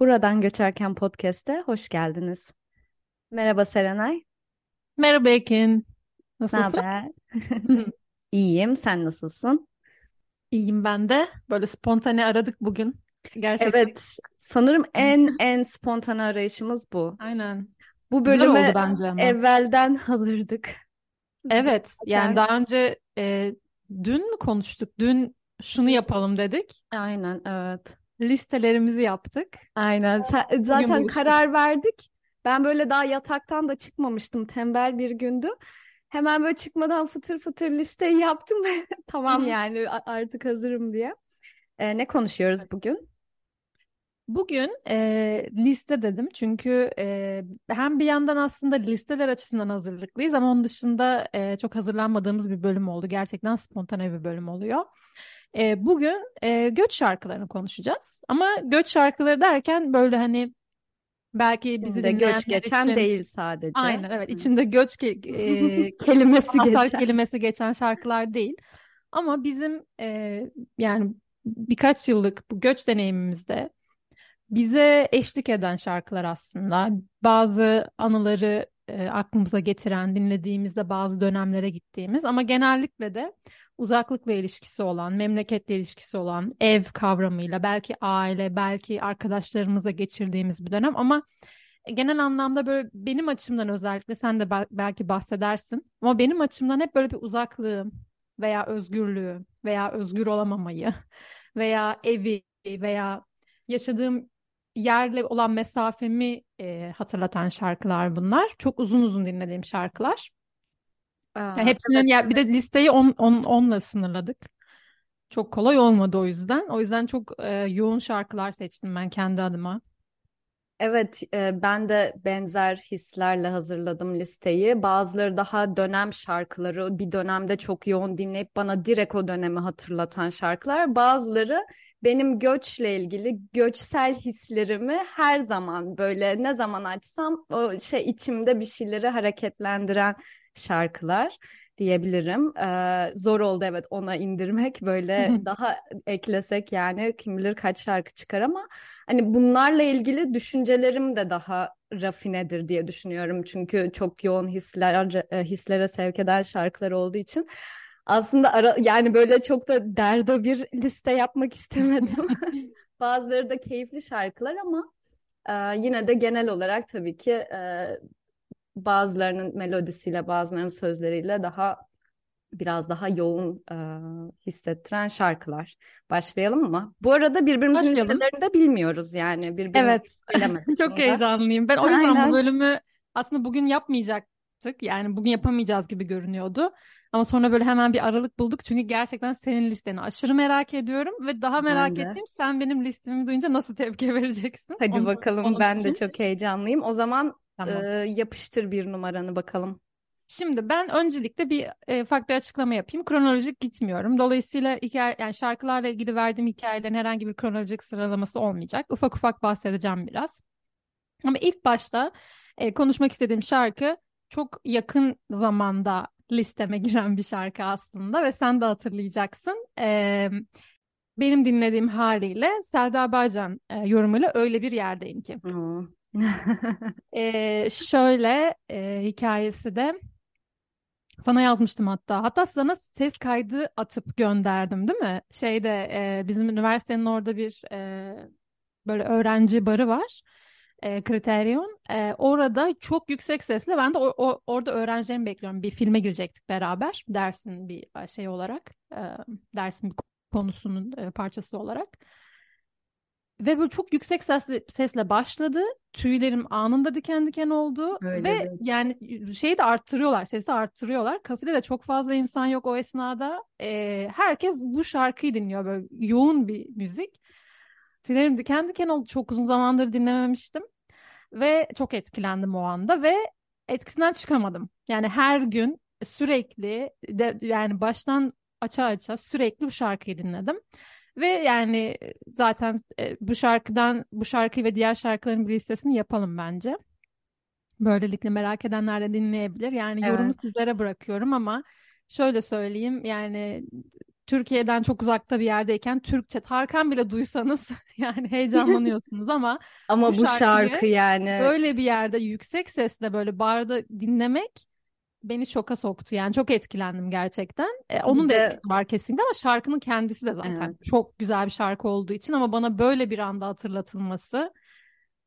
Buradan Göçerken Podcast'e hoş geldiniz. Merhaba Serenay, Merhaba Ekin. Nasılsın? haber? İyiyim, sen nasılsın? İyiyim ben de. Böyle spontane aradık bugün. Gerçekten. Evet, sanırım en en spontane arayışımız bu. Aynen. Bu Güzel oldu bölüme bence ama. evvelden hazırdık. Evet. Yani daha önce e, dün konuştuk? Dün şunu yapalım dedik. aynen evet. Listelerimizi yaptık. Aynen. Sen- Bugün zaten karar verdik. Ben böyle daha yataktan da çıkmamıştım. Tembel bir gündü. Hemen böyle çıkmadan fıtır fıtır listeyi yaptım ve tamam yani artık hazırım diye. Ee, ne konuşuyoruz bugün? Bugün e, liste dedim çünkü e, hem bir yandan aslında listeler açısından hazırlıklıyız ama onun dışında e, çok hazırlanmadığımız bir bölüm oldu. Gerçekten spontane bir bölüm oluyor. E, bugün e, göç şarkılarını konuşacağız. Ama göç şarkıları derken böyle hani belki bizi İçinde göç geçen için değil sadece. aynen evet Hı. içinde göç ke- e, Kelimesi geçen. kelimesi geçen şarkılar değil. Ama bizim e, yani birkaç yıllık bu göç deneyimimizde bize eşlik eden şarkılar aslında. Bazı anıları e, aklımıza getiren, dinlediğimizde bazı dönemlere gittiğimiz ama genellikle de uzaklıkla ilişkisi olan, memleketle ilişkisi olan, ev kavramıyla, belki aile, belki arkadaşlarımızla geçirdiğimiz bir dönem ama genel anlamda böyle benim açımdan özellikle sen de bel- belki bahsedersin ama benim açımdan hep böyle bir uzaklığı veya özgürlüğü veya özgür olamamayı veya evi veya yaşadığım yerle olan mesafemi e, hatırlatan şarkılar bunlar. Çok uzun uzun dinlediğim şarkılar. Yani Aa, hepsinin evet. ya bir de listeyi 10 on, onla sınırladık. Çok kolay olmadı o yüzden. O yüzden çok e, yoğun şarkılar seçtim ben kendi adıma. Evet, e, ben de benzer hislerle hazırladım listeyi. Bazıları daha dönem şarkıları, bir dönemde çok yoğun dinleyip bana direkt o dönemi hatırlatan şarkılar. Bazıları benim göçle ilgili göçsel hislerimi her zaman böyle ne zaman açsam o şey içimde bir şeyleri hareketlendiren şarkılar diyebilirim. Ee, zor oldu evet ona indirmek böyle daha eklesek yani kim bilir kaç şarkı çıkar ama Hani bunlarla ilgili düşüncelerim de daha rafinedir diye düşünüyorum. Çünkü çok yoğun hisler e, hislere sevk eden şarkılar olduğu için aslında ara, yani böyle çok da derdo bir liste yapmak istemedim. Bazıları da keyifli şarkılar ama e, yine de genel olarak tabii ki e, bazılarının melodisiyle, bazılarının sözleriyle daha biraz daha yoğun e, hissettiren şarkılar. Başlayalım mı? Bu arada birbirimizin listelerini de bilmiyoruz yani. Birbirimizi Evet. Çok heyecanlıyım. Ben o yüzden bu Aynen. bölümü aslında bugün yapmayacaktık. Yani bugün yapamayacağız gibi görünüyordu. Ama sonra böyle hemen bir aralık bulduk. Çünkü gerçekten senin listeni aşırı merak ediyorum. Ve daha merak Ben de. ettiğim sen benim listemi duyunca nasıl tepki vereceksin? Hadi Onu, bakalım onun ben de için. çok heyecanlıyım. O zaman Tamam. yapıştır bir numaranı bakalım. Şimdi ben öncelikle bir e, ufak bir açıklama yapayım. Kronolojik gitmiyorum. Dolayısıyla hikaye, yani şarkılarla ilgili verdiğim hikayelerin herhangi bir kronolojik sıralaması olmayacak. Ufak ufak bahsedeceğim biraz. Ama ilk başta e, konuşmak istediğim şarkı çok yakın zamanda listeme giren bir şarkı aslında ve sen de hatırlayacaksın. E, benim dinlediğim haliyle Selda Bağcan e, yorumuyla öyle bir yerdeyim ki. Oo. E, şöyle e, hikayesi de sana yazmıştım hatta. Hatta sana ses kaydı atıp gönderdim, değil mi? Şeyde e, bizim üniversitenin orada bir e, böyle öğrenci barı var. E, Kriterion. E, orada çok yüksek sesle ben de o, o- orada öğrencilerimi bekliyorum. Bir filme girecektik beraber. Dersin bir şey olarak. e, dersin bir konusunun e, parçası olarak. Ve böyle çok yüksek sesle, sesle başladı. Tüylerim anında diken diken oldu. Ve Öyledir. yani şeyi de arttırıyorlar, sesi arttırıyorlar. Kafede de çok fazla insan yok o esnada. Ee, herkes bu şarkıyı dinliyor. Böyle yoğun bir müzik. Tüylerim diken diken oldu. Çok uzun zamandır dinlememiştim. Ve çok etkilendim o anda ve etkisinden çıkamadım. Yani her gün sürekli de, yani baştan aça aça sürekli bu şarkıyı dinledim. Ve yani zaten e, bu şarkıdan bu şarkıyı ve diğer şarkıların bir listesini yapalım bence. Böylelikle merak edenler de dinleyebilir. Yani yorumu Evet. sizlere bırakıyorum ama şöyle söyleyeyim yani Türkiye'den çok uzakta bir yerdeyken Türkçe Tarkan bile duysanız yani heyecanlanıyorsunuz ama Ama bu bu şarkıyı şarkı yani böyle bir yerde yüksek sesle böyle barda dinlemek beni şoka soktu. Yani çok etkilendim gerçekten. E, onun da de etkisi var kesinlikle ama şarkının kendisi de zaten evet. çok güzel bir şarkı olduğu için ama bana böyle bir anda hatırlatılması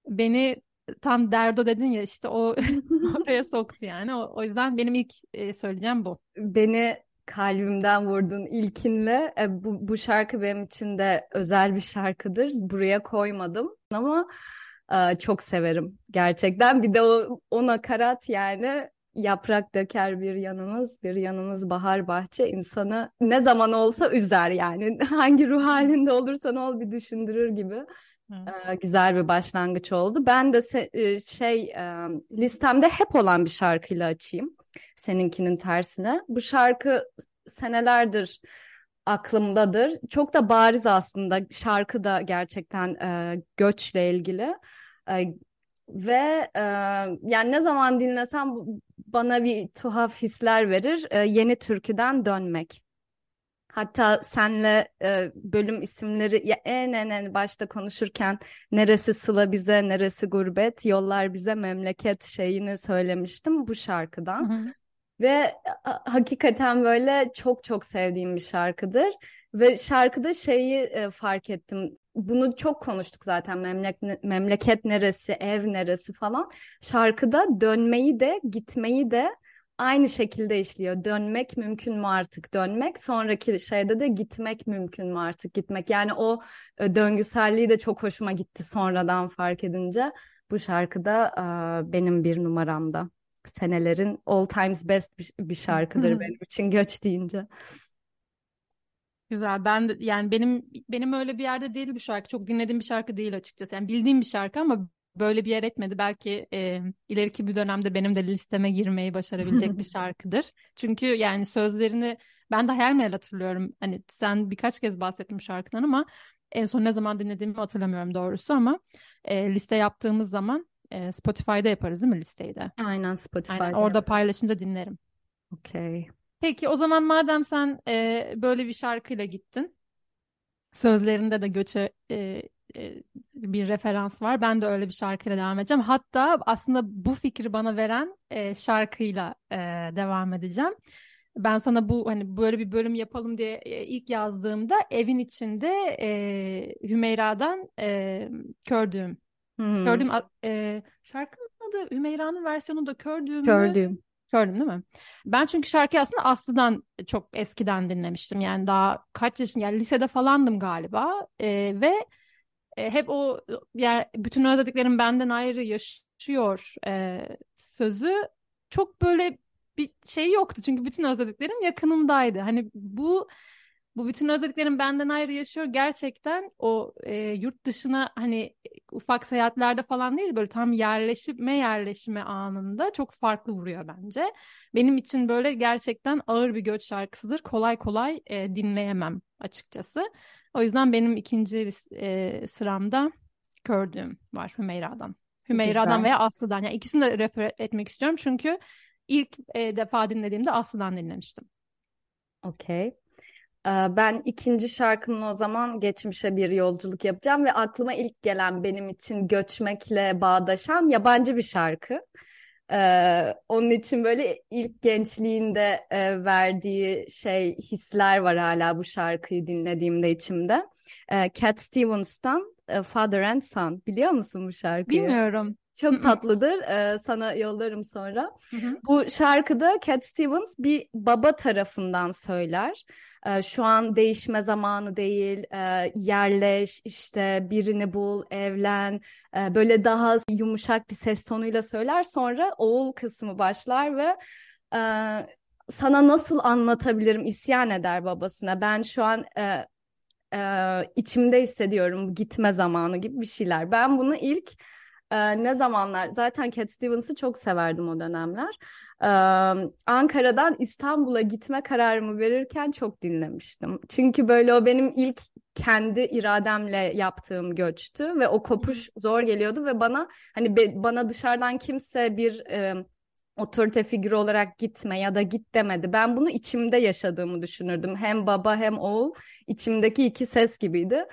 beni tam derdo dedin ya işte o oraya soktu yani. O, o yüzden benim ilk e, söyleyeceğim bu. Beni kalbimden vurdun ilkinle. E, bu, bu şarkı benim için de özel bir şarkıdır. Buraya koymadım ama e, çok severim gerçekten. Bir de o, o nakarat yani yaprak döker bir yanımız, bir yanımız bahar bahçe insanı ne zaman olsa üzer yani. Hangi ruh halinde olursan ol bir düşündürür gibi. Ee, güzel bir başlangıç oldu. Ben de se- şey e, listemde hep olan bir şarkıyla açayım. Seninkinin tersine. Bu şarkı senelerdir aklımdadır. Çok da bariz aslında. Şarkı da gerçekten e, göçle ilgili. E, ve e, yani ne zaman dinlesem bana bir tuhaf hisler verir. E, yeni türküden dönmek. Hatta senle e, bölüm isimleri ya en en en başta konuşurken neresi sıla bize neresi gurbet yollar bize memleket şeyini söylemiştim bu şarkıdan. Hı hı. Ve a, hakikaten böyle çok çok sevdiğim bir şarkıdır. Ve şarkıda şeyi e, fark ettim. Bunu çok konuştuk zaten memleket, memleket neresi, ev neresi falan. Şarkıda dönmeyi de gitmeyi de aynı şekilde işliyor. Dönmek mümkün mü artık dönmek? Sonraki şeyde de gitmek mümkün mü artık gitmek? Yani o e, döngüselliği de çok hoşuma gitti sonradan fark edince. Bu şarkıda e, benim bir numaramda. Senelerin all times best bir şarkıdır benim için göç deyince. Güzel. Ben de yani benim benim öyle bir yerde değil bu şarkı. Çok dinlediğim bir şarkı değil açıkçası. Yani bildiğim bir şarkı ama böyle bir yer etmedi. Belki e, ileriki bir dönemde benim de listeme girmeyi başarabilecek bir şarkıdır. Çünkü yani sözlerini ben de hayal meyal hatırlıyorum. Hani sen birkaç kez bahsettin bu şarkıdan ama en son ne zaman dinlediğimi hatırlamıyorum doğrusu ama e, liste yaptığımız zaman e, Spotify'da yaparız değil mi listeyi de? Aynen Spotify'da Aynen, orada yaparız. paylaşınca dinlerim. Okey. Peki o zaman madem sen e, böyle bir şarkıyla gittin, sözlerinde de göçe e, e, bir referans var. Ben de öyle bir şarkıyla devam edeceğim. Hatta aslında bu fikri bana veren e, şarkıyla e, devam edeceğim. Ben sana bu hani böyle bir bölüm yapalım diye e, ilk yazdığımda evin içinde e, Hümeyra'dan e, Kördüğüm. Hmm. Kördüğüm e, şarkının adı Hümeyra'nın versiyonu da Kördüğüm mü? Gördüm değil mi? Ben çünkü şarkıyı aslında Aslı'dan çok eskiden dinlemiştim. Yani daha kaç yaşın yani lisede falandım galiba. Ee, ve e, hep o yani bütün özlediklerim benden ayrı yaşıyor e, sözü çok böyle bir şey yoktu. Çünkü bütün özlediklerim yakınımdaydı. Hani bu bu bütün özelliklerim benden ayrı yaşıyor. Gerçekten o e, yurt dışına hani ufak seyahatlerde falan değil böyle tam yerleşme yerleşme anında çok farklı vuruyor bence. Benim için böyle gerçekten ağır bir göç şarkısıdır. Kolay kolay e, dinleyemem açıkçası. O yüzden benim ikinci e, sıramda Kördüğüm var Hümeyra'dan. Hümeyra'dan Güzel. veya Aslı'dan. Yani ikisini de refer etmek istiyorum çünkü ilk e, defa dinlediğimde Aslı'dan dinlemiştim. Okey. Ben ikinci şarkımla o zaman geçmişe bir yolculuk yapacağım ve aklıma ilk gelen benim için göçmekle bağdaşan yabancı bir şarkı. Onun için böyle ilk gençliğinde verdiği şey hisler var hala bu şarkıyı dinlediğimde içimde. Cat Stevens'tan Father and Son. Biliyor musun bu şarkıyı? Bilmiyorum. Çok tatlıdır. Ee, sana yollarım sonra. Bu şarkıda Cat Stevens bir baba tarafından söyler. Ee, şu an değişme zamanı değil, ee, yerleş, işte birini bul, evlen, ee, böyle daha yumuşak bir ses tonuyla söyler. Sonra oğul kısmı başlar ve e, sana nasıl anlatabilirim isyan eder babasına. Ben şu an e, e, içimde hissediyorum gitme zamanı gibi bir şeyler. Ben bunu ilk e, ne zamanlar zaten Cat Stevens'ı çok severdim o dönemler. E, Ankara'dan İstanbul'a gitme kararımı verirken çok dinlemiştim. Çünkü böyle o benim ilk kendi irademle yaptığım göçtü ve o kopuş zor geliyordu ve bana hani be- bana dışarıdan kimse bir e, otorite figürü olarak gitme ya da git demedi. Ben bunu içimde yaşadığımı düşünürdüm. Hem baba hem oğul içimdeki iki ses gibiydi.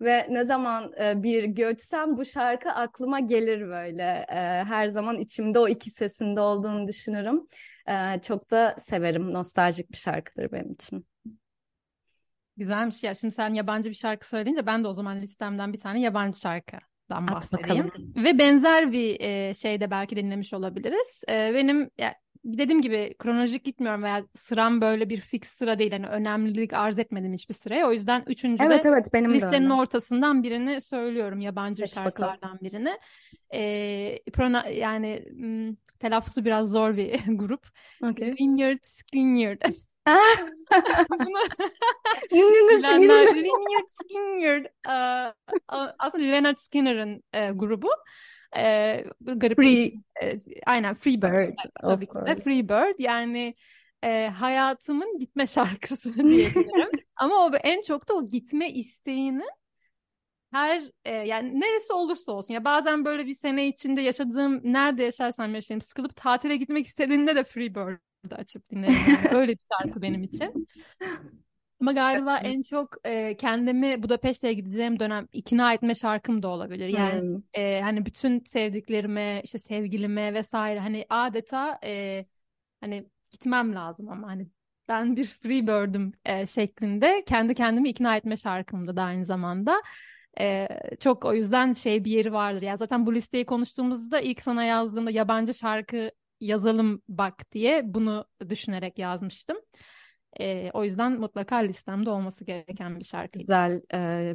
Ve ne zaman e, bir göçsem bu şarkı aklıma gelir böyle. E, her zaman içimde o iki sesinde olduğunu düşünürüm. E, çok da severim. Nostaljik bir şarkıdır benim için. Güzelmiş ya. Şimdi sen yabancı bir şarkı söyleyince ben de o zaman listemden bir tane yabancı şarkıdan bahsedeyim. Ve benzer bir e, şeyde belki dinlemiş olabiliriz. E, benim ya, dediğim gibi kronolojik gitmiyorum veya sıram böyle bir fix sıra değil. Yani önemlilik arz etmedim hiçbir sıraya. O yüzden üçüncü evet, evet, benim listenin ortasından birini söylüyorum. Yabancı Geç şarkılardan bakalım. birini. E, prona, yani telaffuzu biraz zor bir grup. Okay. Vineyard Skinnyard. Bilenler Lynyrd Skynyrd aslında Leonard Skinner'ın e, grubu. E, garip Free. E, aynen Free Bird tabii ki de Free Bird yani e, hayatımın gitme şarkısı diyebilirim. Ama o en çok da o gitme isteğinin her e, yani neresi olursa olsun ya bazen böyle bir sene içinde yaşadığım nerede yaşarsam yaşayayım sıkılıp tatile gitmek istediğimde de Freebird da açıp dinlerim. Yani böyle bir şarkı benim için. Ama galiba en çok e, kendimi Budapeşte'ye gideceğim dönem ikna etme şarkım da olabilir. Yani hmm. e, hani bütün sevdiklerime, işte sevgilime vesaire hani adeta e, hani gitmem lazım ama hani ben bir free bird'üm e, şeklinde kendi kendimi ikna etme şarkımdı da aynı zamanda. E, çok o yüzden şey bir yeri vardır. Ya zaten bu listeyi konuştuğumuzda ilk sana yazdığımda yabancı şarkı yazalım bak diye bunu düşünerek yazmıştım. E, o yüzden mutlaka listemde olması gereken bir şarkı. Güzel, e,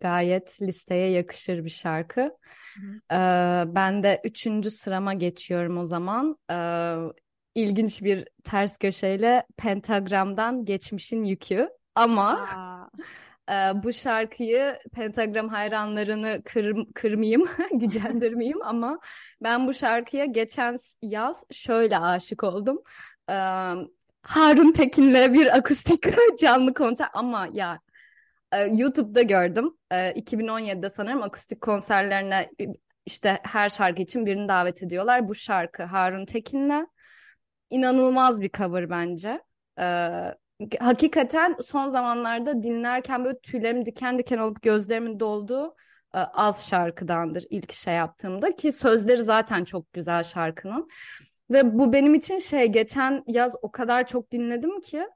gayet listeye yakışır bir şarkı. E, ben de üçüncü sırama geçiyorum o zaman. E, ilginç bir ters köşeyle Pentagram'dan Geçmişin Yükü. Ama e, bu şarkıyı Pentagram hayranlarını kır, kırmayayım, gücendirmeyeyim ama ben bu şarkıya geçen yaz şöyle aşık oldum. E, Harun Tekin'le bir akustik canlı konser ama ya e, YouTube'da gördüm. E, 2017'de sanırım akustik konserlerine işte her şarkı için birini davet ediyorlar. Bu şarkı Harun Tekin'le inanılmaz bir cover bence. E, hakikaten son zamanlarda dinlerken böyle tüylerim diken diken olup gözlerimin dolduğu e, az şarkıdandır ilk şey yaptığımda ki sözleri zaten çok güzel şarkının. Ve bu benim için şey geçen yaz o kadar çok dinledim ki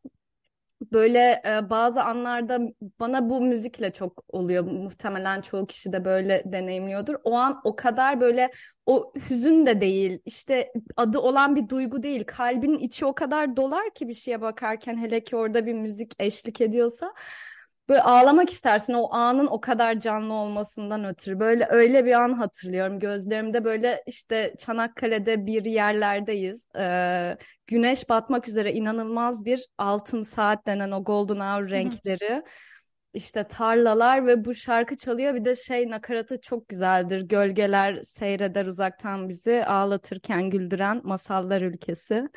böyle e, bazı anlarda bana bu müzikle çok oluyor. Muhtemelen çoğu kişi de böyle deneyimliyordur. O an o kadar böyle o hüzün de değil. işte adı olan bir duygu değil. Kalbinin içi o kadar dolar ki bir şeye bakarken hele ki orada bir müzik eşlik ediyorsa böyle ağlamak istersin o anın o kadar canlı olmasından ötürü. Böyle öyle bir an hatırlıyorum. Gözlerimde böyle işte Çanakkale'de bir yerlerdeyiz. Ee, güneş batmak üzere inanılmaz bir altın saat denen o golden hour renkleri. işte tarlalar ve bu şarkı çalıyor. Bir de şey nakaratı çok güzeldir. Gölgeler seyreder uzaktan bizi ağlatırken güldüren masallar ülkesi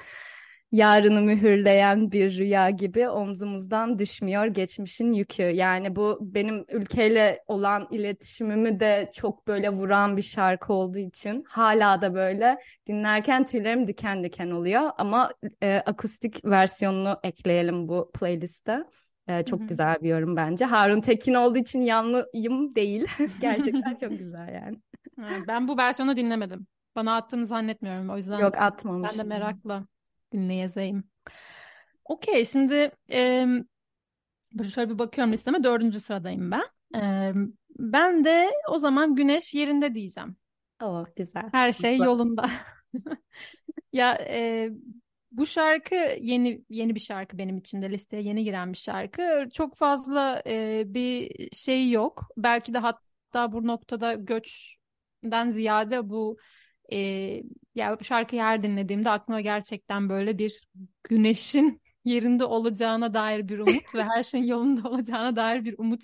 yarını mühürleyen bir rüya gibi omzumuzdan düşmüyor geçmişin yükü. Yani bu benim ülkeyle olan iletişimimi de çok böyle vuran bir şarkı olduğu için hala da böyle dinlerken tüylerim diken diken oluyor ama e, akustik versiyonunu ekleyelim bu playliste. E, çok Hı-hı. güzel bir yorum bence. Harun Tekin olduğu için yanlıyım değil. Gerçekten çok güzel yani. Ben bu versiyonu dinlemedim. Bana attığını zannetmiyorum. O yüzden Yok atmamışım. Ben de merakla dinleyeceğim. Okey şimdi e, şöyle bir bakıyorum listeme dördüncü sıradayım ben. E, ben de o zaman güneş yerinde diyeceğim. Oh güzel. Her şey yolunda. ya e, bu şarkı yeni yeni bir şarkı benim için de listeye yeni giren bir şarkı. Çok fazla e, bir şey yok. Belki de hatta bu noktada göçten ziyade bu e, ya şarkıyı her dinlediğimde aklıma gerçekten böyle bir güneşin yerinde olacağına dair bir umut ve her şeyin yolunda olacağına dair bir umut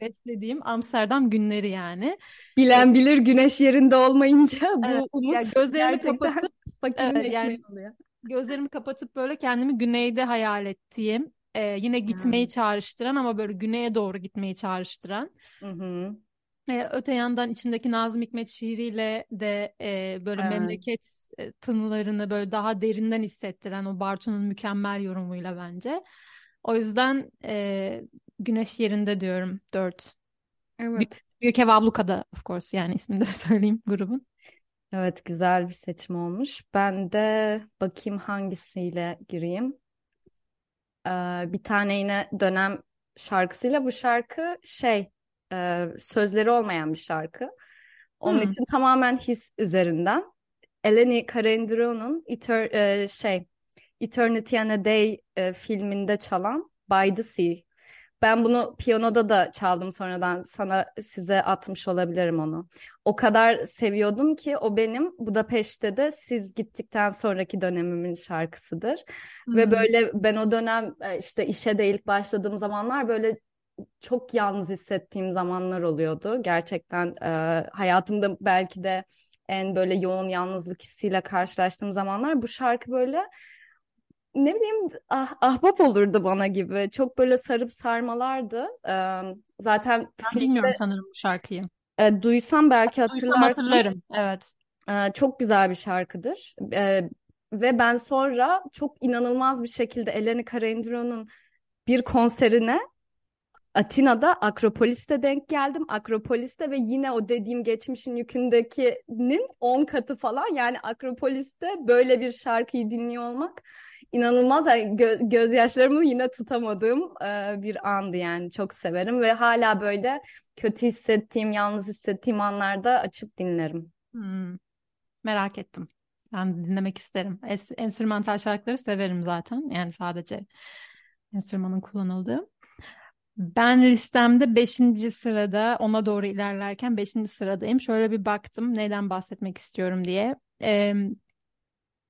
beslediğim Amsterdam günleri yani. Bilen bilir güneş yerinde olmayınca bu evet, umut yani gözlerimi kapatıp evet, yani oluyor. gözlerimi kapatıp böyle kendimi güneyde hayal ettiğim e, yine gitmeyi hmm. çağrıştıran ama böyle güneye doğru gitmeyi çağrıştıran. Hı E, öte yandan içindeki Nazım Hikmet şiiriyle de e, böyle Evet. memleket e, tınılarını böyle daha derinden hissettiren o Bartu'nun mükemmel yorumuyla bence. O yüzden e, Güneş yerinde diyorum 4. Evet. Büyük Ev Abluka'da of course yani ismini de söyleyeyim grubun. Evet güzel bir seçim olmuş. Ben de bakayım hangisiyle gireyim. Ee, bir tane yine dönem şarkısıyla bu şarkı şey e, sözleri olmayan bir şarkı. Onun Hmm. için tamamen his üzerinden. Eleni Karendiro'nun Eter e, şey Eternity and a Day e, filminde çalan By the Sea. Ben bunu piyanoda da çaldım sonradan sana size atmış olabilirim onu. O kadar seviyordum ki o benim Budapeşte de siz gittikten sonraki dönemimin şarkısıdır. Ve Hmm. böyle ben o dönem e, işte işe de ilk başladığım zamanlar böyle çok yalnız hissettiğim zamanlar oluyordu. Gerçekten e, hayatımda belki de en böyle yoğun yalnızlık hissiyle karşılaştığım zamanlar bu şarkı böyle ne bileyim ah, ahbap olurdu bana gibi. Çok böyle sarıp sarmalardı. Ee, zaten Ben filmde bilmiyorum sanırım bu şarkıyı. e, duysam belki Duysam hatırlarsın. hatırlarım. Evet. Ee, çok güzel bir şarkıdır. Ee, ve ben sonra çok inanılmaz bir şekilde Eleni Karendiro'nun bir konserine Atina'da Akropolis'te denk geldim. Akropolis'te ve yine o dediğim geçmişin yükündekinin 10 katı falan. Yani Akropolis'te böyle bir şarkıyı dinliyor olmak inanılmaz. Yani gö- gözyaşlarımı yine tutamadığım e, bir andı yani. Çok severim ve hala böyle kötü hissettiğim, yalnız hissettiğim anlarda açıp dinlerim. Hmm. Merak ettim. Ben dinlemek isterim. Es- enstrümantal şarkıları severim zaten. Yani sadece enstrümanın kullanıldığı. Ben listemde 5. sırada ona doğru ilerlerken 5. sıradayım. Şöyle bir baktım neyden bahsetmek istiyorum diye. Ee,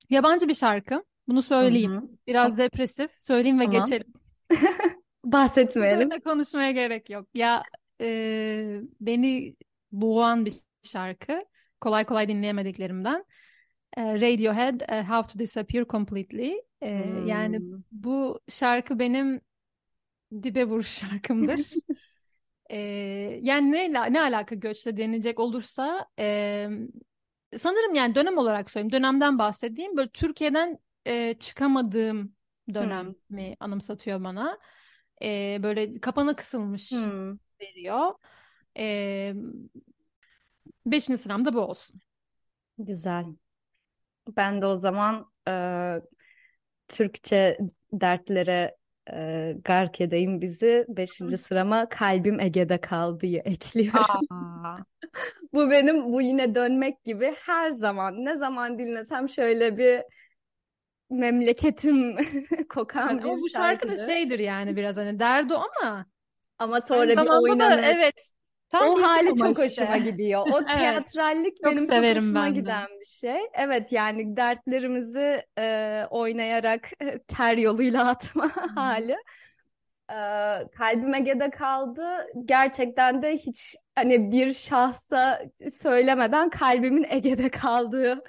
yabancı bir şarkı. Bunu söyleyeyim. hı. Biraz depresif. Söyleyeyim ve Tamam. geçelim. Bahsetmeyelim. Üzerine konuşmaya gerek yok. Ya e, beni boğan bir şarkı. Kolay kolay dinleyemediklerimden. E, Radiohead, How to Disappear Completely. E, yani Hmm. bu şarkı benim dibe vuruş şarkımdır. E, yani ne, ne alaka göçle denilecek olursa e, sanırım yani dönem olarak söyleyeyim. Dönemden bahsedeyim. Böyle Türkiye'den e, çıkamadığım Hmm. dönemi anımsatıyor bana. E, böyle kapana kısılmış Hmm. veriyor. E, beşinci sıramda bu olsun. Güzel. Ben de o zaman e, Türkçe dertlere e, gark edeyim bizi. Beşinci sırama Kalbim Ege'de Kaldı'yı ekliyorum. Aa. Bu benim bu yine dönmek gibi her zaman ne zaman dinlesem şöyle bir memleketim kokan Yani o bir bu şarkı da şeydir yani biraz hani derdi ama Ama sonra bir zamanda da oynanır. evet tam O hali çok işte. hoşuma gidiyor. O Evet. teatrallik Çok benim çok hoşuma ben de. giden bir şey. Evet yani dertlerimizi e, oynayarak ter yoluyla atma hı. hali. E, kalbim Ege'de kaldı. Gerçekten de hiç hani bir şahsa söylemeden kalbimin Ege'de kaldığı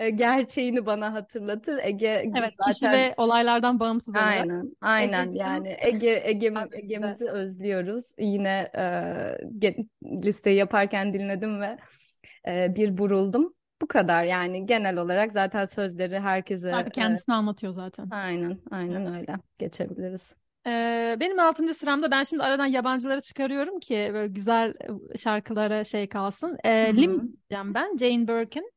e, gerçeğini bana hatırlatır. Ege Evet kişi zaten ve olaylardan bağımsız olarak Aynen, aynen Ege yani Ege Ege. Ege'mizi özlüyoruz. Yine e, listeyi yaparken dinledim ve e, bir buruldum. Bu kadar yani genel olarak zaten sözleri herkese Şarkı e, kendisini anlatıyor zaten. aynen aynen Evet. öyle geçebiliriz. Ee, benim altıncı sıramda ben şimdi aradan yabancıları çıkarıyorum ki böyle güzel şarkılara şey kalsın. Ee. Limbo diyeceğim ben. Jane Birkin.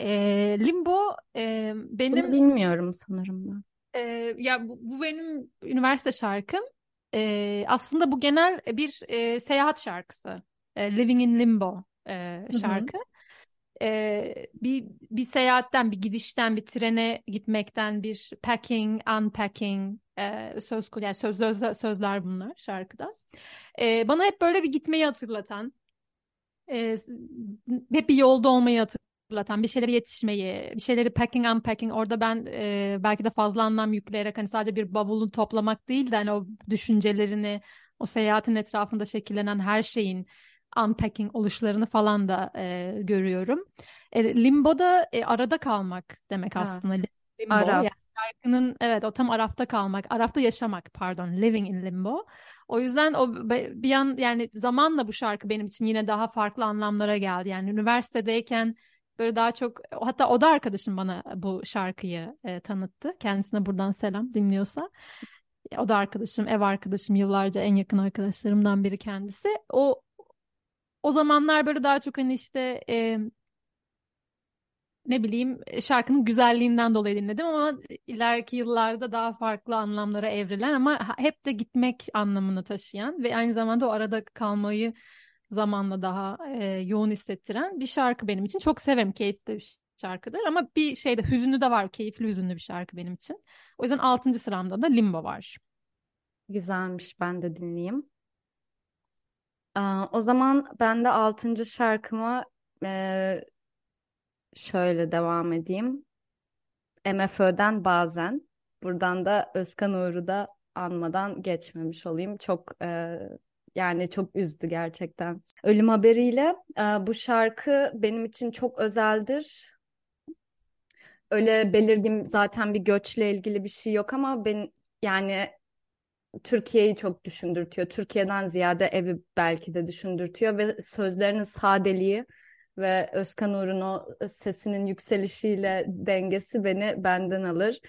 Ee, Limbo e, Bunu benim bilmiyorum sanırım ben. e, ya bu, bu benim üniversite şarkım. Ee, aslında bu genel bir e, seyahat şarkısı. E, Living in Limbo e, Hı hı. şarkı. Ee, bir bir seyahatten, bir gidişten, bir trene gitmekten, bir packing, unpacking e, söz yani söz, söz- sözler bunlar şarkıda. Ee, bana hep böyle bir gitmeyi hatırlatan, e, hep bir yolda olmayı hatırlatan, bir şeylere yetişmeyi, bir şeyleri packing, unpacking. Orada ben e, belki de fazla anlam yükleyerek hani sadece bir bavulu toplamak değil de hani o düşüncelerini, o seyahatin etrafında şekillenen her şeyin unpacking oluşlarını falan da e, görüyorum. E, limbo'da e, arada kalmak demek aslında. Evet. Limbo Araf. yani şarkının evet o tam arafta kalmak, arafta yaşamak pardon, living in limbo. O yüzden o bir an yani zamanla bu şarkı benim için yine daha farklı anlamlara geldi. Yani üniversitedeyken böyle daha çok hatta o da arkadaşım bana bu şarkıyı e, tanıttı. Kendisine buradan selam dinliyorsa. O da arkadaşım, ev arkadaşım, yıllarca en yakın arkadaşlarımdan biri kendisi. O o zamanlar böyle daha çok hani işte e, ne bileyim şarkının güzelliğinden dolayı dinledim ama ileriki yıllarda daha farklı anlamlara evrilen ama hep de gitmek anlamını taşıyan ve aynı zamanda o arada kalmayı zamanla daha e, yoğun hissettiren bir şarkı benim için. Çok severim, keyifli bir şarkıdır ama bir şeyde hüzünlü de var, keyifli hüzünlü bir şarkı benim için. O yüzden 6. sıramda da Limbo var. Güzelmiş, ben de dinleyeyim. o zaman ben de 6. şarkımı e, şöyle devam edeyim. MFÖ'den bazen. Buradan da Özkan Uğur'u da anmadan geçmemiş olayım. Çok e, yani çok üzdü gerçekten. Ölüm haberiyle bu şarkı benim için çok özeldir. Öyle belirgin zaten bir göçle ilgili bir şey yok ama ben yani Türkiye'yi çok düşündürtüyor. Türkiye'den ziyade evi belki de düşündürtüyor ve sözlerinin sadeliği ve Özkan Uğur'un o sesinin yükselişiyle dengesi beni benden alır.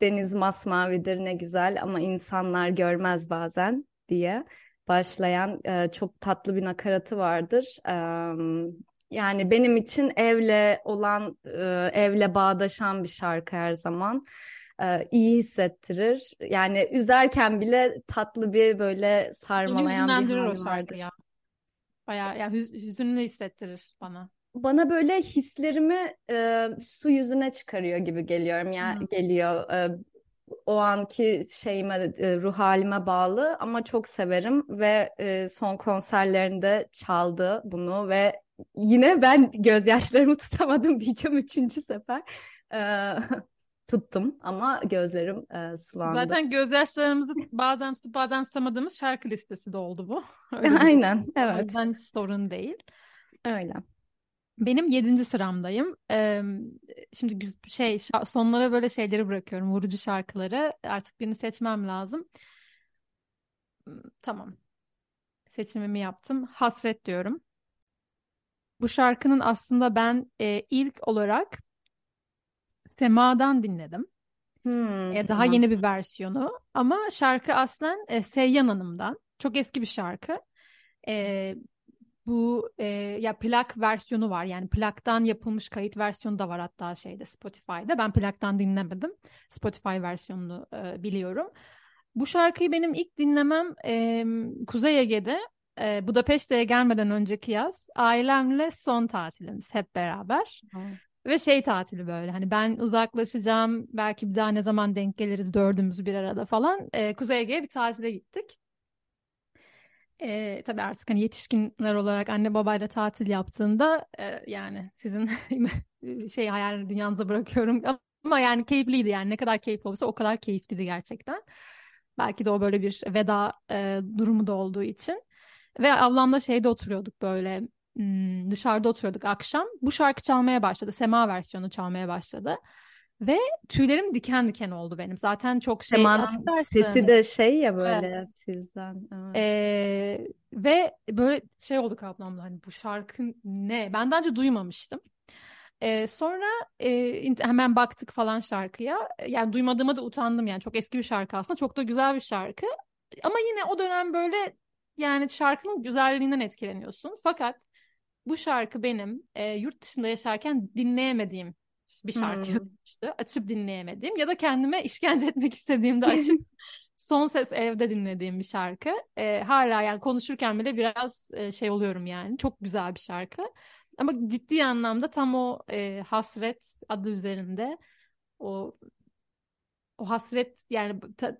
Deniz masmavidir ne güzel ama insanlar görmez bazen diye başlayan e, çok tatlı bir nakaratı vardır. E, yani benim için evle olan, e, evle bağdaşan bir şarkı her zaman. E, iyi hissettirir. Yani üzerken bile tatlı bir böyle sarmalayan bir hali o şarkı ya. Bayağı ya hüz hüzünlü hissettirir bana bana böyle hislerimi e, su yüzüne çıkarıyor gibi geliyorum ya yani geliyor. E, o anki şeyime e, ruh halime bağlı ama çok severim ve e, son konserlerinde çaldı bunu ve yine ben gözyaşlarımı tutamadım diyeceğim üçüncü sefer. E, tuttum ama gözlerim e, sulandı. Zaten gözyaşlarımızı bazen tutup bazen tutamadığımız şarkı listesi de oldu bu. Aynen, evet. O yüzden sorun değil. Öyle. Benim yedinci sıramdayım. Şimdi şey sonlara böyle şeyleri bırakıyorum. Vurucu şarkıları. Artık birini seçmem lazım. Hmm, tamam. Seçimimi yaptım. Hasret diyorum. Bu şarkının aslında ben e, ilk olarak Sema'dan dinledim. Hmm, e, daha yeni bir versiyonu. Ama şarkı aslen e, Seyyan Hanım'dan. Çok eski bir şarkı. E, bu e, ya plak versiyonu var. Yani plaktan yapılmış kayıt versiyonu da var hatta şeyde Spotify'da. Ben plaktan dinlemedim. Spotify versiyonunu e, biliyorum. Bu şarkıyı benim ilk dinlemem e, Kuzey Ege'de e, Budapeşte'ye gelmeden önceki yaz. Ailemle son tatilimiz hep beraber. Hmm. ve şey tatili böyle hani ben uzaklaşacağım belki bir daha ne zaman denk geliriz dördümüz bir arada falan. E, Kuzey Ege'ye bir tatile gittik e, tabii artık hani yetişkinler olarak anne babayla tatil yaptığında e, yani sizin şey hayal dünyanıza bırakıyorum ama yani keyifliydi yani ne kadar keyifli olursa o kadar keyifliydi gerçekten. Belki de o böyle bir veda e, durumu da olduğu için. Ve ablamla şeyde oturuyorduk böyle dışarıda oturuyorduk akşam. Bu şarkı çalmaya başladı. Sema versiyonu çalmaya başladı. Ve tüylerim diken diken oldu benim. Zaten çok şey Temanın sesi de şey ya böyle evet. sizden. Evet. Ee, ve böyle şey olduk ablamla hani bu şarkı ne? Ben daha önce duymamıştım. Ee, sonra e, hemen baktık falan şarkıya. Yani duymadığıma da utandım yani. Çok eski bir şarkı aslında. Çok da güzel bir şarkı. Ama yine o dönem böyle yani şarkının güzelliğinden etkileniyorsun. Fakat bu şarkı benim e, yurt dışında yaşarken dinleyemediğim bir şarkı hmm. işte açıp dinleyemedim ya da kendime işkence etmek istediğimde açıp son ses evde dinlediğim bir şarkı. Ee, hala yani konuşurken bile biraz e, şey oluyorum yani. Çok güzel bir şarkı. Ama ciddi anlamda tam o e, hasret adı üzerinde o o hasret yani ta,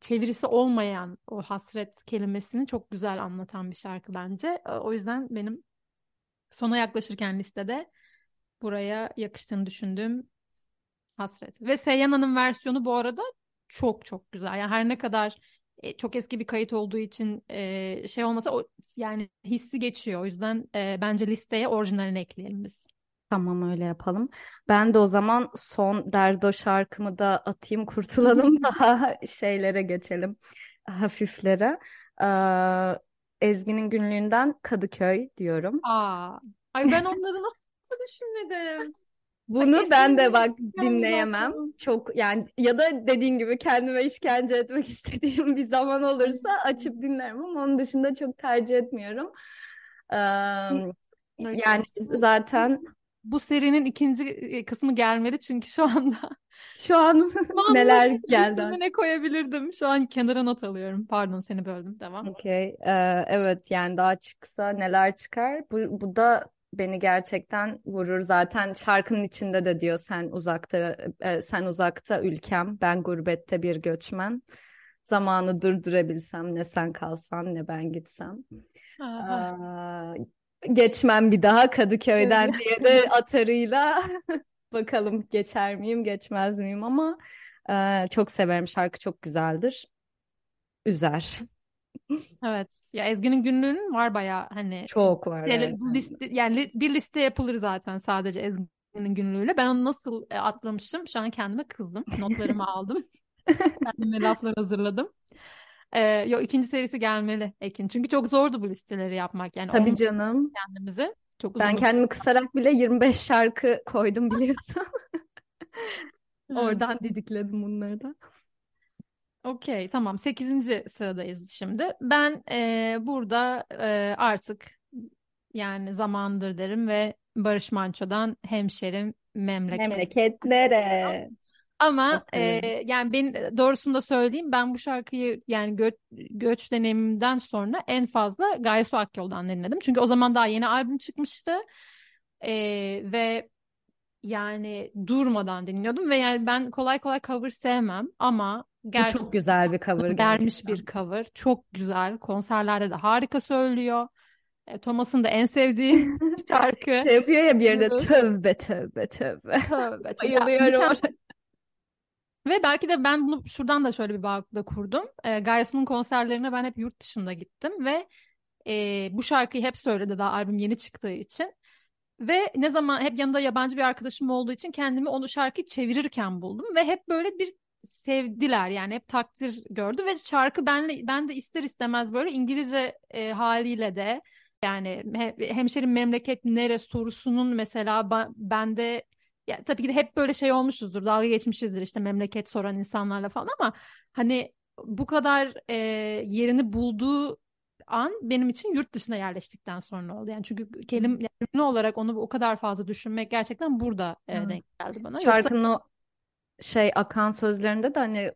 çevirisi olmayan o hasret kelimesini çok güzel anlatan bir şarkı bence. O yüzden benim sona yaklaşırken listede buraya yakıştığını düşündüğüm hasret. Ve Seyyana'nın versiyonu bu arada çok çok güzel. Yani her ne kadar e, çok eski bir kayıt olduğu için e, şey olmasa o yani hissi geçiyor. O yüzden e, bence listeye orijinalini ekleyelim biz. Tamam öyle yapalım. Ben de o zaman son Derdo şarkımı da atayım kurtulalım daha şeylere geçelim hafiflere. Ee, Ezgi'nin günlüğünden Kadıköy diyorum. Aa, ay ben onları nasıl düşünmedim? Bunu Ay ben de bak dinleyemem. nasıl? Çok yani ya da dediğin gibi kendime işkence etmek istediğim bir zaman olursa açıp dinlerim ama onun dışında çok tercih etmiyorum. Ee, yani zaten Bu serinin ikinci e, kısmı gelmeli çünkü şu anda şu an şu an neler ne- geldi ne koyabilirdim? Şu an kenara not alıyorum. Pardon seni böldüm. Devam. Okey. Ee, evet yani daha çıksa neler çıkar? Bu, bu da beni gerçekten vurur. Zaten şarkının içinde de diyor sen uzakta e, sen uzakta ülkem, ben gurbette bir göçmen. Zamanı durdurabilsem ne sen kalsan ne ben gitsem. Aa, geçmem bir daha Kadıköy'den diye de atarıyla bakalım geçer miyim geçmez miyim ama e, çok severim şarkı çok güzeldir. Üzer. Evet. Ya Ezgi'nin günlüğünün var bayağı hani Çok var Yani evet. liste yani bir liste yapılır zaten sadece Ezgi'nin günlüğüyle. Ben onu nasıl e, atlamıştım? Şu an kendime kızdım. Notlarımı aldım. Kendime laflar hazırladım. Ee, yo ikinci serisi gelmeli Ekin. Çünkü çok zordu bu listeleri yapmak. Yani Tabii canım. kendimizi çok Ben kendimi kısarak bile 25 şarkı koydum biliyorsun. Oradan didikledim bunları da. Okey, tamam. Sekizinci sıradayız şimdi. Ben e, burada e, artık yani zamandır derim ve Barış Manço'dan hemşerim memleket. Memleketlere. Ama e, yani ben doğrusunu da söyleyeyim ben bu şarkıyı yani göç, göç deneyimimden sonra en fazla Gaye Su Akyol'dan dinledim. Çünkü o zaman daha yeni albüm çıkmıştı E, ve yani durmadan dinliyordum ve yani ben kolay kolay cover sevmem ama gerçekten çok güzel bir cover vermiş gerçekten. bir cover çok güzel konserlerde de harika söylüyor. E, Thomas'ın da en sevdiği şarkı. Şey yapıyor ya bir yerde tövbe tövbe tövbe. Tövbe tövbe. Bayılıyorum. Ve belki de ben bunu şuradan da şöyle bir bağ da kurdum. E, Gaye Su'nun konserlerine ben hep yurt dışında gittim ve e, bu şarkıyı hep söyledi daha albüm yeni çıktığı için. Ve ne zaman hep yanında yabancı bir arkadaşım olduğu için kendimi onu şarkıyı çevirirken buldum ve hep böyle bir sevdiler yani hep takdir gördü ve şarkı benle ben de ister istemez böyle İngilizce e, haliyle de yani he, hemşerim memleket nere sorusunun mesela ba- bende ya tabii ki de hep böyle şey olmuşuzdur dalga geçmişizdir işte memleket soran insanlarla falan ama hani bu kadar e, yerini bulduğu an benim için yurt dışına yerleştikten sonra oldu. Yani çünkü kelim yani olarak onu o kadar fazla düşünmek gerçekten burada e, Evet. denk geldi bana. Yoksa Şarkının o şey akan sözlerinde de hani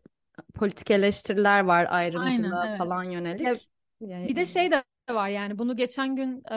politik eleştiriler var aynen ayrımcılığa evet. falan Ya yönelik. Yani, bir de şey de var yani bunu geçen gün e,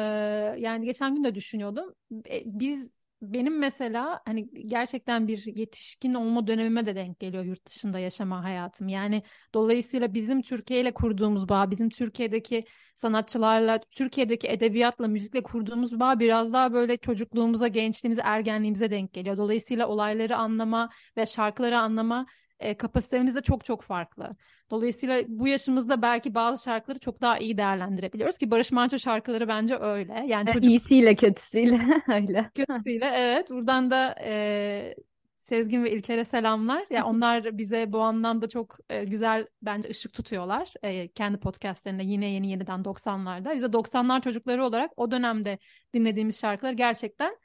yani geçen gün de düşünüyordum. E, biz benim mesela hani gerçekten bir yetişkin olma dönemime de denk geliyor yurt dışında yaşama hayatım. Yani dolayısıyla bizim Türkiye ile kurduğumuz bağ, bizim Türkiye'deki sanatçılarla, Türkiye'deki edebiyatla, müzikle kurduğumuz bağ biraz daha böyle çocukluğumuza, gençliğimize, ergenliğimize denk geliyor. Dolayısıyla olayları anlama ve şarkıları anlama e, kapasitemiz de çok çok farklı. Dolayısıyla bu yaşımızda belki bazı şarkıları çok daha iyi değerlendirebiliyoruz ki Barış Manço şarkıları bence öyle. Yani e, çocuk iyisiyle kötüsüyle öyle. kötüsüyle evet. Buradan da e, Sezgin ve İlker'e selamlar. Ya onlar bize bu anlamda çok e, güzel bence ışık tutuyorlar. E, kendi podcastlerinde yine yeni yeniden 90'larda. Bize 90'lar çocukları olarak o dönemde dinlediğimiz şarkılar gerçekten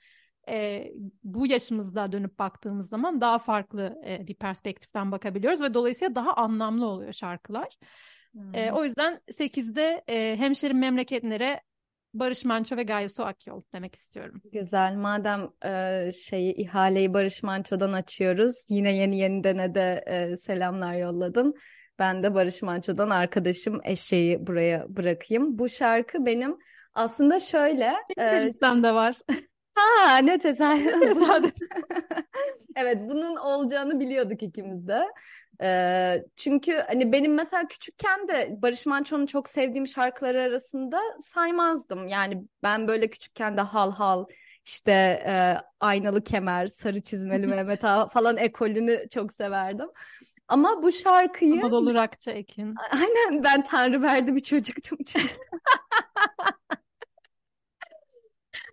e, bu yaşımızda dönüp baktığımız zaman daha farklı e, bir perspektiften bakabiliyoruz ve dolayısıyla daha anlamlı oluyor şarkılar. E, Hmm. o yüzden 8'de e, hemşerim memleketlere Barış Manço ve Gaye Su Akyol demek istiyorum. Güzel. Madem e, şeyi ihaleyi Barış Manço'dan açıyoruz. Yine yeni yenidene de e, selamlar yolladın. Ben de Barış Manço'dan arkadaşım eşeği buraya bırakayım. Bu şarkı benim aslında şöyle Benim de e, listemde var. ha ne tesadüf. Evet, bunun olacağını biliyorduk ikimiz de. Ee, çünkü hani benim mesela küçükken de Barış Manço'nun çok sevdiğim şarkıları arasında saymazdım. Yani ben böyle küçükken de Hal Hal, işte e, Aynalı Kemer, Sarı Çizmeli Mehmet Ağa falan ekolünü çok severdim. Ama bu şarkıyı Anadolu Rockçı Ekin. aynen ben Tanrı verdi bir çocuktum çünkü.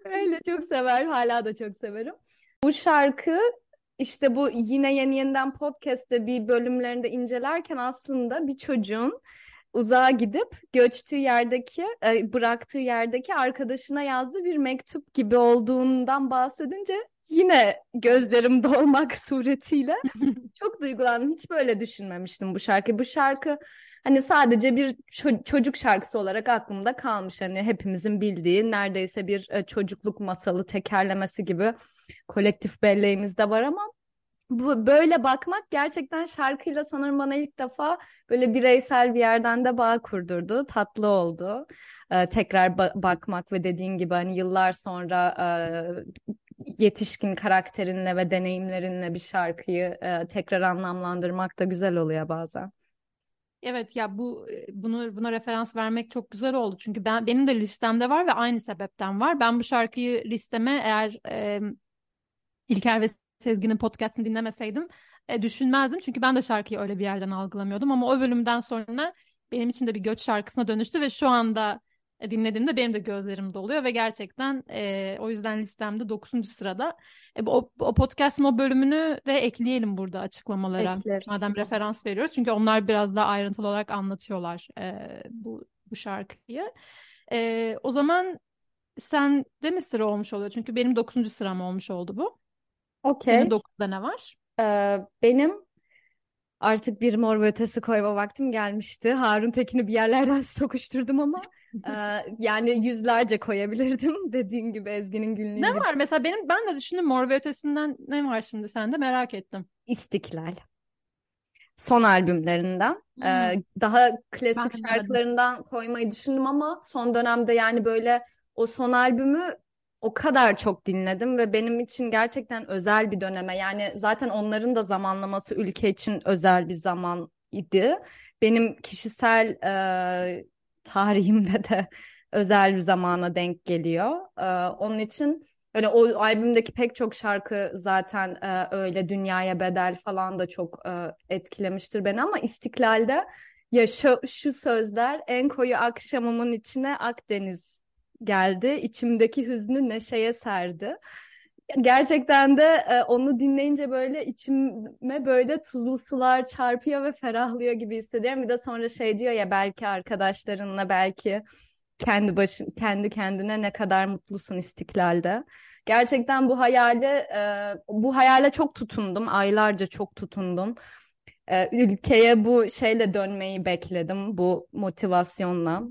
Öyle çok sever, hala da çok severim. Bu şarkı işte bu yine yeni yeniden podcast'te bir bölümlerinde incelerken aslında bir çocuğun uzağa gidip göçtüğü yerdeki, e, bıraktığı yerdeki arkadaşına yazdığı bir mektup gibi olduğundan bahsedince yine gözlerim dolmak suretiyle çok duygulandım. Hiç böyle düşünmemiştim bu şarkı. Bu şarkı hani sadece bir ço- çocuk şarkısı olarak aklımda kalmış. Hani hepimizin bildiği neredeyse bir e, çocukluk masalı tekerlemesi gibi kolektif belleğimizde var ama bu böyle bakmak gerçekten şarkıyla sanırım bana ilk defa böyle bireysel bir yerden de bağ kurdurdu. Tatlı oldu. Ee, tekrar ba- bakmak ve dediğin gibi hani yıllar sonra e, yetişkin karakterinle ve deneyimlerinle bir şarkıyı e, tekrar anlamlandırmak da güzel oluyor bazen. Evet ya bu bunu buna referans vermek çok güzel oldu. Çünkü ben benim de listemde var ve aynı sebepten var. Ben bu şarkıyı listeme eğer e, İlker ve Sezgin'in podcastini dinlemeseydim e, düşünmezdim. Çünkü ben de şarkıyı öyle bir yerden algılamıyordum. Ama o bölümden sonra benim için de bir göç şarkısına dönüştü ve şu anda e, dinlediğimde benim de gözlerim doluyor ve gerçekten e, o yüzden listemde 9. sırada. E, o, o podcast'ın o bölümünü de ekleyelim burada açıklamalara. Ekleriz. Madem referans veriyoruz. Çünkü onlar biraz daha ayrıntılı olarak anlatıyorlar e, bu, bu şarkıyı. E, o zaman sen de mi sıra olmuş oluyor? Çünkü benim 9. sıram olmuş oldu bu. Okey. Senin 9'da ne var? Ee, benim artık bir mor ve ötesi koyma vaktim gelmişti. Harun Tekin'i bir yerlerden sokuşturdum ama e, yani yüzlerce koyabilirdim. Dediğin gibi Ezgi'nin günlüğü Ne gibi. var? Mesela benim ben de düşündüm Mor ve Ötesi'nden ne var şimdi sende merak ettim. İstiklal. Son albümlerinden. Hmm. Ee, daha klasik Ben şarkılarından koymayı düşündüm ama son dönemde yani böyle o son albümü o kadar çok dinledim ve benim için gerçekten özel bir döneme. Yani zaten onların da zamanlaması ülke için özel bir zaman idi. Benim kişisel e, tarihimde de özel bir zamana denk geliyor. E, onun için Öyle o albümdeki pek çok şarkı zaten e, öyle Dünyaya Bedel falan da çok e, etkilemiştir beni ama İstiklal'de ya şu, şu sözler en koyu akşamımın içine Akdeniz geldi. içimdeki hüznü neşeye serdi. Gerçekten de e, onu dinleyince böyle içime böyle tuzlu sular çarpıyor ve ferahlıyor gibi hissediyorum. Bir de sonra şey diyor ya belki arkadaşlarınla belki kendi başın kendi kendine ne kadar mutlusun istiklalde. Gerçekten bu hayale e, bu hayale çok tutundum. Aylarca çok tutundum. E, ülkeye bu şeyle dönmeyi bekledim. Bu motivasyonla.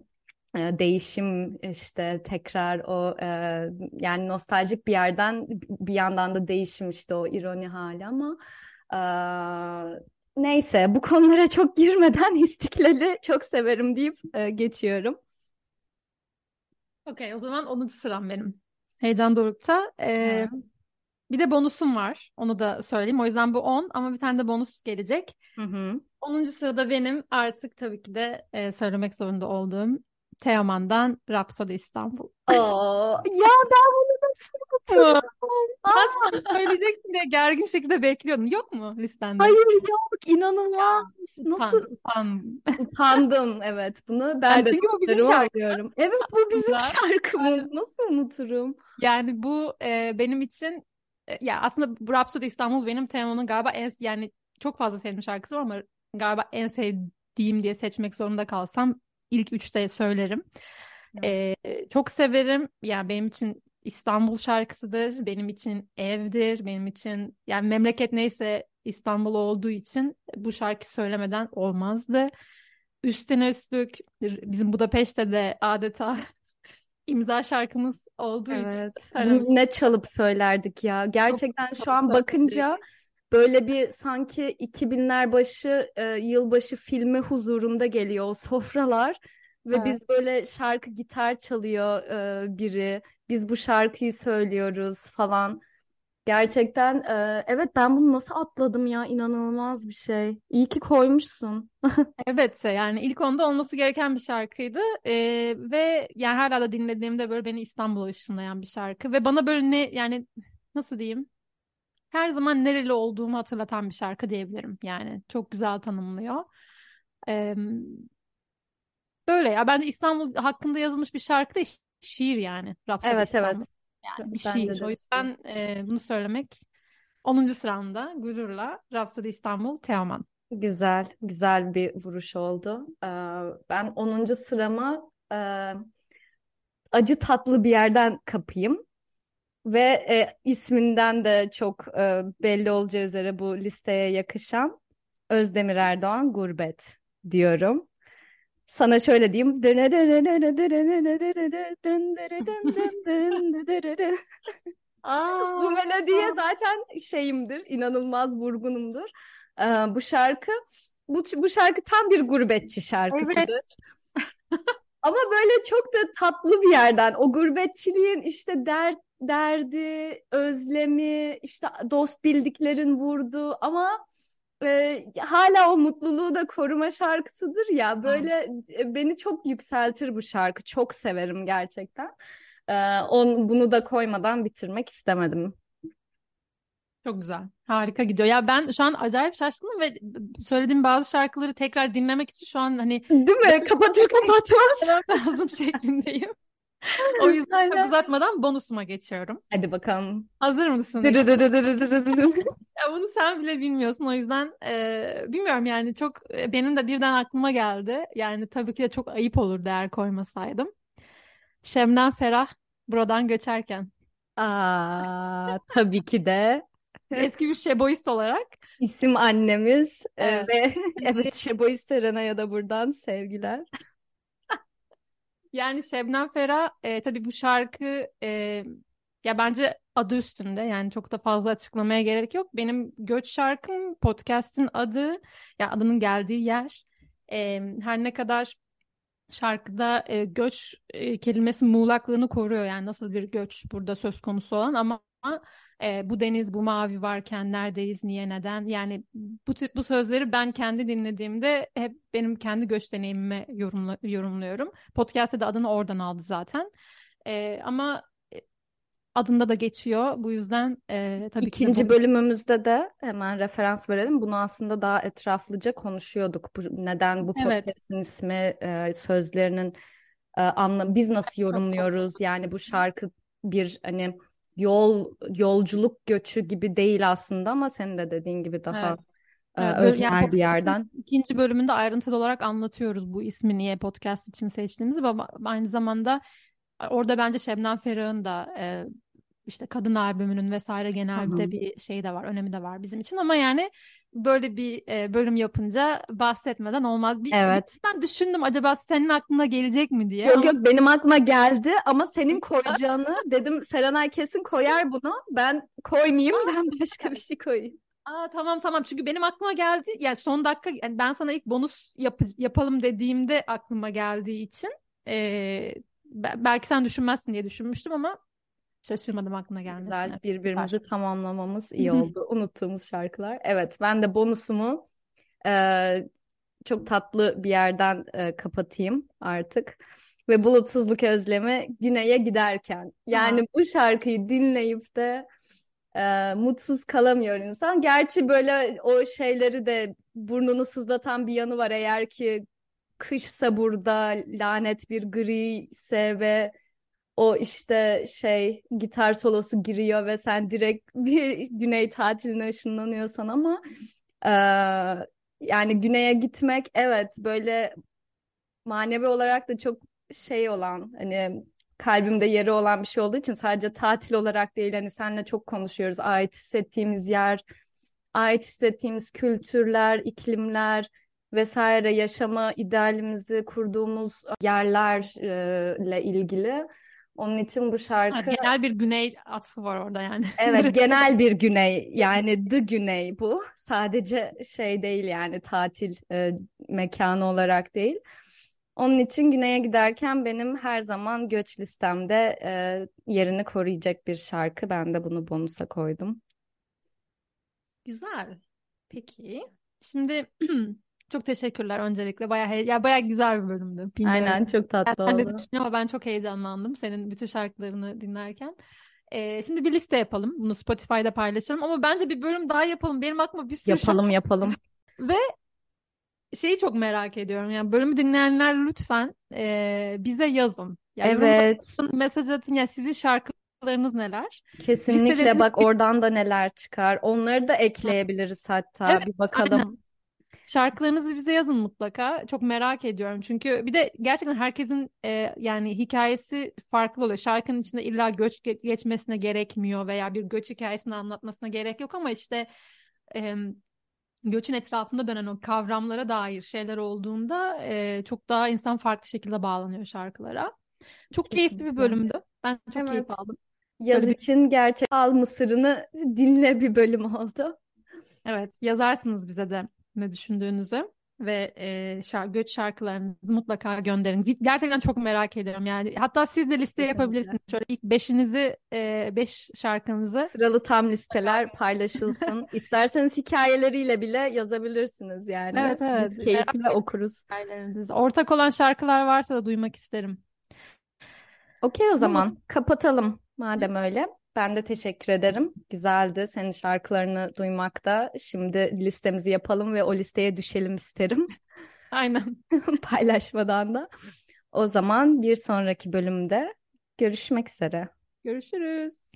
Değişim işte tekrar o e, yani nostaljik bir yerden bir yandan da değişim işte o ironi hali ama e, neyse bu konulara çok girmeden istiklali çok severim deyip e, geçiyorum. Okey, o zaman 10. sıram benim. Heyecan dorukta. Ee, bir de bonusum var. Onu da söyleyeyim. O yüzden bu 10 ama bir tane de bonus gelecek. Hı hı. 10. sırada benim artık tabii ki de e, söylemek zorunda olduğum Teoman'dan Rhapsody İstanbul. Oo, ya ben bunu nasıl unuturum? Sana söyleyeceksin diye gergin şekilde bekliyordum. Yok mu listende? Hayır yok inanılmaz. Nasıl Utan, utan. utandım evet bunu ben Yani de çünkü bu bizim şarkımız. Evet bu bizim şarkımız. Nasıl unuturum? Yani bu e, benim için e, ya aslında bu Rhapsody İstanbul benim Teoman'ın galiba en yani çok fazla sevdiğim şarkısı var ama galiba en sevdiğim diye seçmek zorunda kalsam ilk üçte söylerim. E, çok severim. Yani benim için İstanbul şarkısıdır. Benim için evdir. Benim için yani memleket neyse İstanbul olduğu için bu şarkı söylemeden olmazdı. Üstüne üstlük bizim Budapeşte de adeta imza şarkımız olduğu için Evet. Bunu ne çalıp söylerdik ya. Gerçekten çok şu an söyledik. Böyle bir sanki 2000'ler başı e, yılbaşı filmi huzurunda geliyor o sofralar ve Evet. biz böyle şarkı gitar çalıyor e, biri. Biz bu şarkıyı söylüyoruz falan. Gerçekten e, evet ben bunu nasıl atladım ya inanılmaz bir şey. İyi ki koymuşsun. Evet yani ilk onda olması gereken bir şarkıydı Ee, ve yani hala da dinlediğimde böyle beni İstanbul'a ışınlayan bir şarkı ve bana böyle ne yani nasıl diyeyim her zaman nereli olduğumu hatırlatan bir şarkı diyebilirim yani çok güzel tanımlıyor. Ee, böyle ya bence İstanbul hakkında yazılmış bir şarkı da şiir yani Rhapsody Evet İstanbul. evet. Yani bir şiir. O yüzden e, bunu söylemek 10. sıramda gururla Rhapsody İstanbul Teoman. Güzel, güzel bir vuruş oldu. Ee, ben 10. sırama e, acı tatlı bir yerden kapayım. Ve e, isminden de çok e, belli olacağı üzere bu listeye yakışan Özdemir Erdoğan Gurbet diyorum. Sana şöyle diyeyim. Bu Aa, melodiye zaten şeyimdir, inanılmaz vurgunumdur. Ee, bu şarkı, bu, bu şarkı tam bir gurbetçi şarkısıdır. evet. Ama böyle çok da tatlı bir yerden. O gurbetçiliğin işte dert, derdi, özlemi, işte dost bildiklerin vurduğu ama e, hala o mutluluğu da koruma şarkısıdır ya. Böyle e, beni çok yükseltir bu şarkı. Çok severim gerçekten. Ee, on, bunu da koymadan bitirmek istemedim. Çok güzel. Harika gidiyor. Ya ben şu an acayip şaşkınım ve söylediğim bazı şarkıları tekrar dinlemek için şu an hani Değil mi? Kapatır kapatmaz. lazım şeklindeyim o yüzden çok uzatmadan bonusuma geçiyorum. Hadi bakalım. Hazır mısın? ya bunu sen bile bilmiyorsun o yüzden e, bilmiyorum yani çok e, benim de birden aklıma geldi. Yani tabii ki de çok ayıp olur değer koymasaydım. Şemden Ferah buradan göçerken. Aa, tabii ki de. Eski bir şeboist olarak. İsim annemiz e, evet. ve evet şeboist Serena'ya da buradan sevgiler. Yani Şebnem Ferah e, tabii bu şarkı e, ya bence adı üstünde yani çok da fazla açıklamaya gerek yok. Benim göç şarkım podcast'in adı ya adının geldiği yer. E, her ne kadar şarkıda e, göç e, kelimesi muğlaklığını koruyor yani nasıl bir göç burada söz konusu olan ama e, bu deniz bu mavi varken neredeyiz niye neden yani bu tip bu sözleri ben kendi dinlediğimde hep benim kendi göç deneyimime yorumla, yorumluyorum. Podcast'te de adını oradan aldı zaten E, ama e, adında da geçiyor bu yüzden e, tabii ki İkinci bu bölümümüzde de hemen referans verelim. Bunu aslında daha etraflıca konuşuyorduk. Bu, neden bu evet podcast'in ismi, e, sözlerinin e, anla biz nasıl yorumluyoruz? Yani bu şarkı bir hani yol yolculuk göçü gibi değil aslında ama senin de dediğin gibi daha evet. e, Evet, böyle yani bir yerden. ikinci bölümünde ayrıntılı olarak anlatıyoruz bu ismi niye podcast için seçtiğimizi ama aynı zamanda orada bence Şebnem Ferah'ın da e, işte kadın albümünün vesaire Hı genel hı. de bir şey de var, önemi de var bizim için ama yani böyle bir e, bölüm yapınca bahsetmeden olmaz. Bir, Evet. ben düşündüm acaba senin aklına gelecek mi diye Yok ama yok benim aklıma geldi ama senin koyacağını dedim Serenay kesin koyar bunu. Ben koymayayım Aa, ben başka bir şey koyayım. Aa, tamam tamam çünkü benim aklıma geldi yani son dakika yani ben sana ilk bonus yap- yapalım dediğimde aklıma geldiği için be- belki sen düşünmezsin diye düşünmüştüm ama şaşırmadım aklına gelmesine. Güzel birbirimizi tamamlamamız Hı iyi oldu. Unuttuğumuz şarkılar. Evet ben de bonusumu eee, çok tatlı bir yerden eee, kapatayım artık. Ve bulutsuzluk özlemi güneye giderken. Yani bu şarkıyı dinleyip de eee, mutsuz kalamıyor insan. Gerçi böyle o şeyleri de burnunu sızlatan bir yanı var. Eğer ki kışsa burada lanet bir gri ise ve o işte şey gitar solosu giriyor ve sen direkt bir güney tatiline ışınlanıyorsan ama eee, yani güneye gitmek evet böyle manevi olarak da çok şey olan hani kalbimde yeri olan bir şey olduğu için sadece tatil olarak değil hani seninle çok konuşuyoruz ait hissettiğimiz yer, ait hissettiğimiz kültürler, iklimler vesaire yaşama idealimizi kurduğumuz yerlerle ilgili. Onun için bu şarkı genel bir güney atfı var orada yani. evet genel bir güney yani the güney bu. Sadece şey değil yani tatil e, mekanı olarak değil. Onun için güneye giderken benim her zaman göç listemde e, yerini koruyacak bir şarkı. Ben de bunu bonusa koydum. Güzel. Peki. Şimdi çok teşekkürler öncelikle. Bayağı he- ya bayağı güzel bir bölümdü. Bilmiyorum. Aynen çok tatlı Ben de oldu. düşünüyorum ama ben çok heyecanlandım senin bütün şarkılarını dinlerken. Ee, şimdi bir liste yapalım. Bunu Spotify'da paylaşalım ama bence bir bölüm daha yapalım. Benim aklıma bir sürü şarkı Yapalım yapalım. ve şeyi çok merak ediyorum. Yani bölümü dinleyenler lütfen e, bize yazın. Yani Evet. mesaj atın. Ya sizin şarkılarınız neler? Kesinlikle Listelerinizi bak oradan da neler çıkar. Onları da ekleyebiliriz hatta. Evet, Bir bakalım. aynen. Şarkılarınızı bize yazın mutlaka. Çok merak ediyorum. Çünkü bir de gerçekten herkesin e, yani hikayesi farklı oluyor. Şarkının içinde illa göç ge- geçmesine gerekmiyor veya bir göç hikayesini anlatmasına gerek yok ama işte e, göçün etrafında dönen o kavramlara dair şeyler olduğunda e, çok daha insan farklı şekilde bağlanıyor şarkılara. Çok keyifli bir bölümdü. Ben çok keyif Evet. aldım. Yaz Böyle bir için gerçek al mısırını dinle bir bölüm oldu. evet yazarsınız bize de ne düşündüğünüzü ve e, şar göç şarkılarınızı mutlaka gönderin. Gerçekten çok merak ediyorum yani. Hatta siz de liste yapabilirsiniz. Şöyle ilk beşinizi, e, beş şarkınızı. Sıralı tam listeler paylaşılsın. İsterseniz hikayeleriyle bile yazabilirsiniz yani. Evet evet Biz keyifle okuruz. Ortak olan şarkılar varsa da duymak isterim. Okey o zaman kapatalım madem öyle. Ben de teşekkür ederim. Güzeldi senin şarkılarını duymak da. Şimdi listemizi yapalım ve o listeye düşelim isterim. Aynen. Paylaşmadan da. O zaman bir sonraki bölümde görüşmek üzere. Görüşürüz.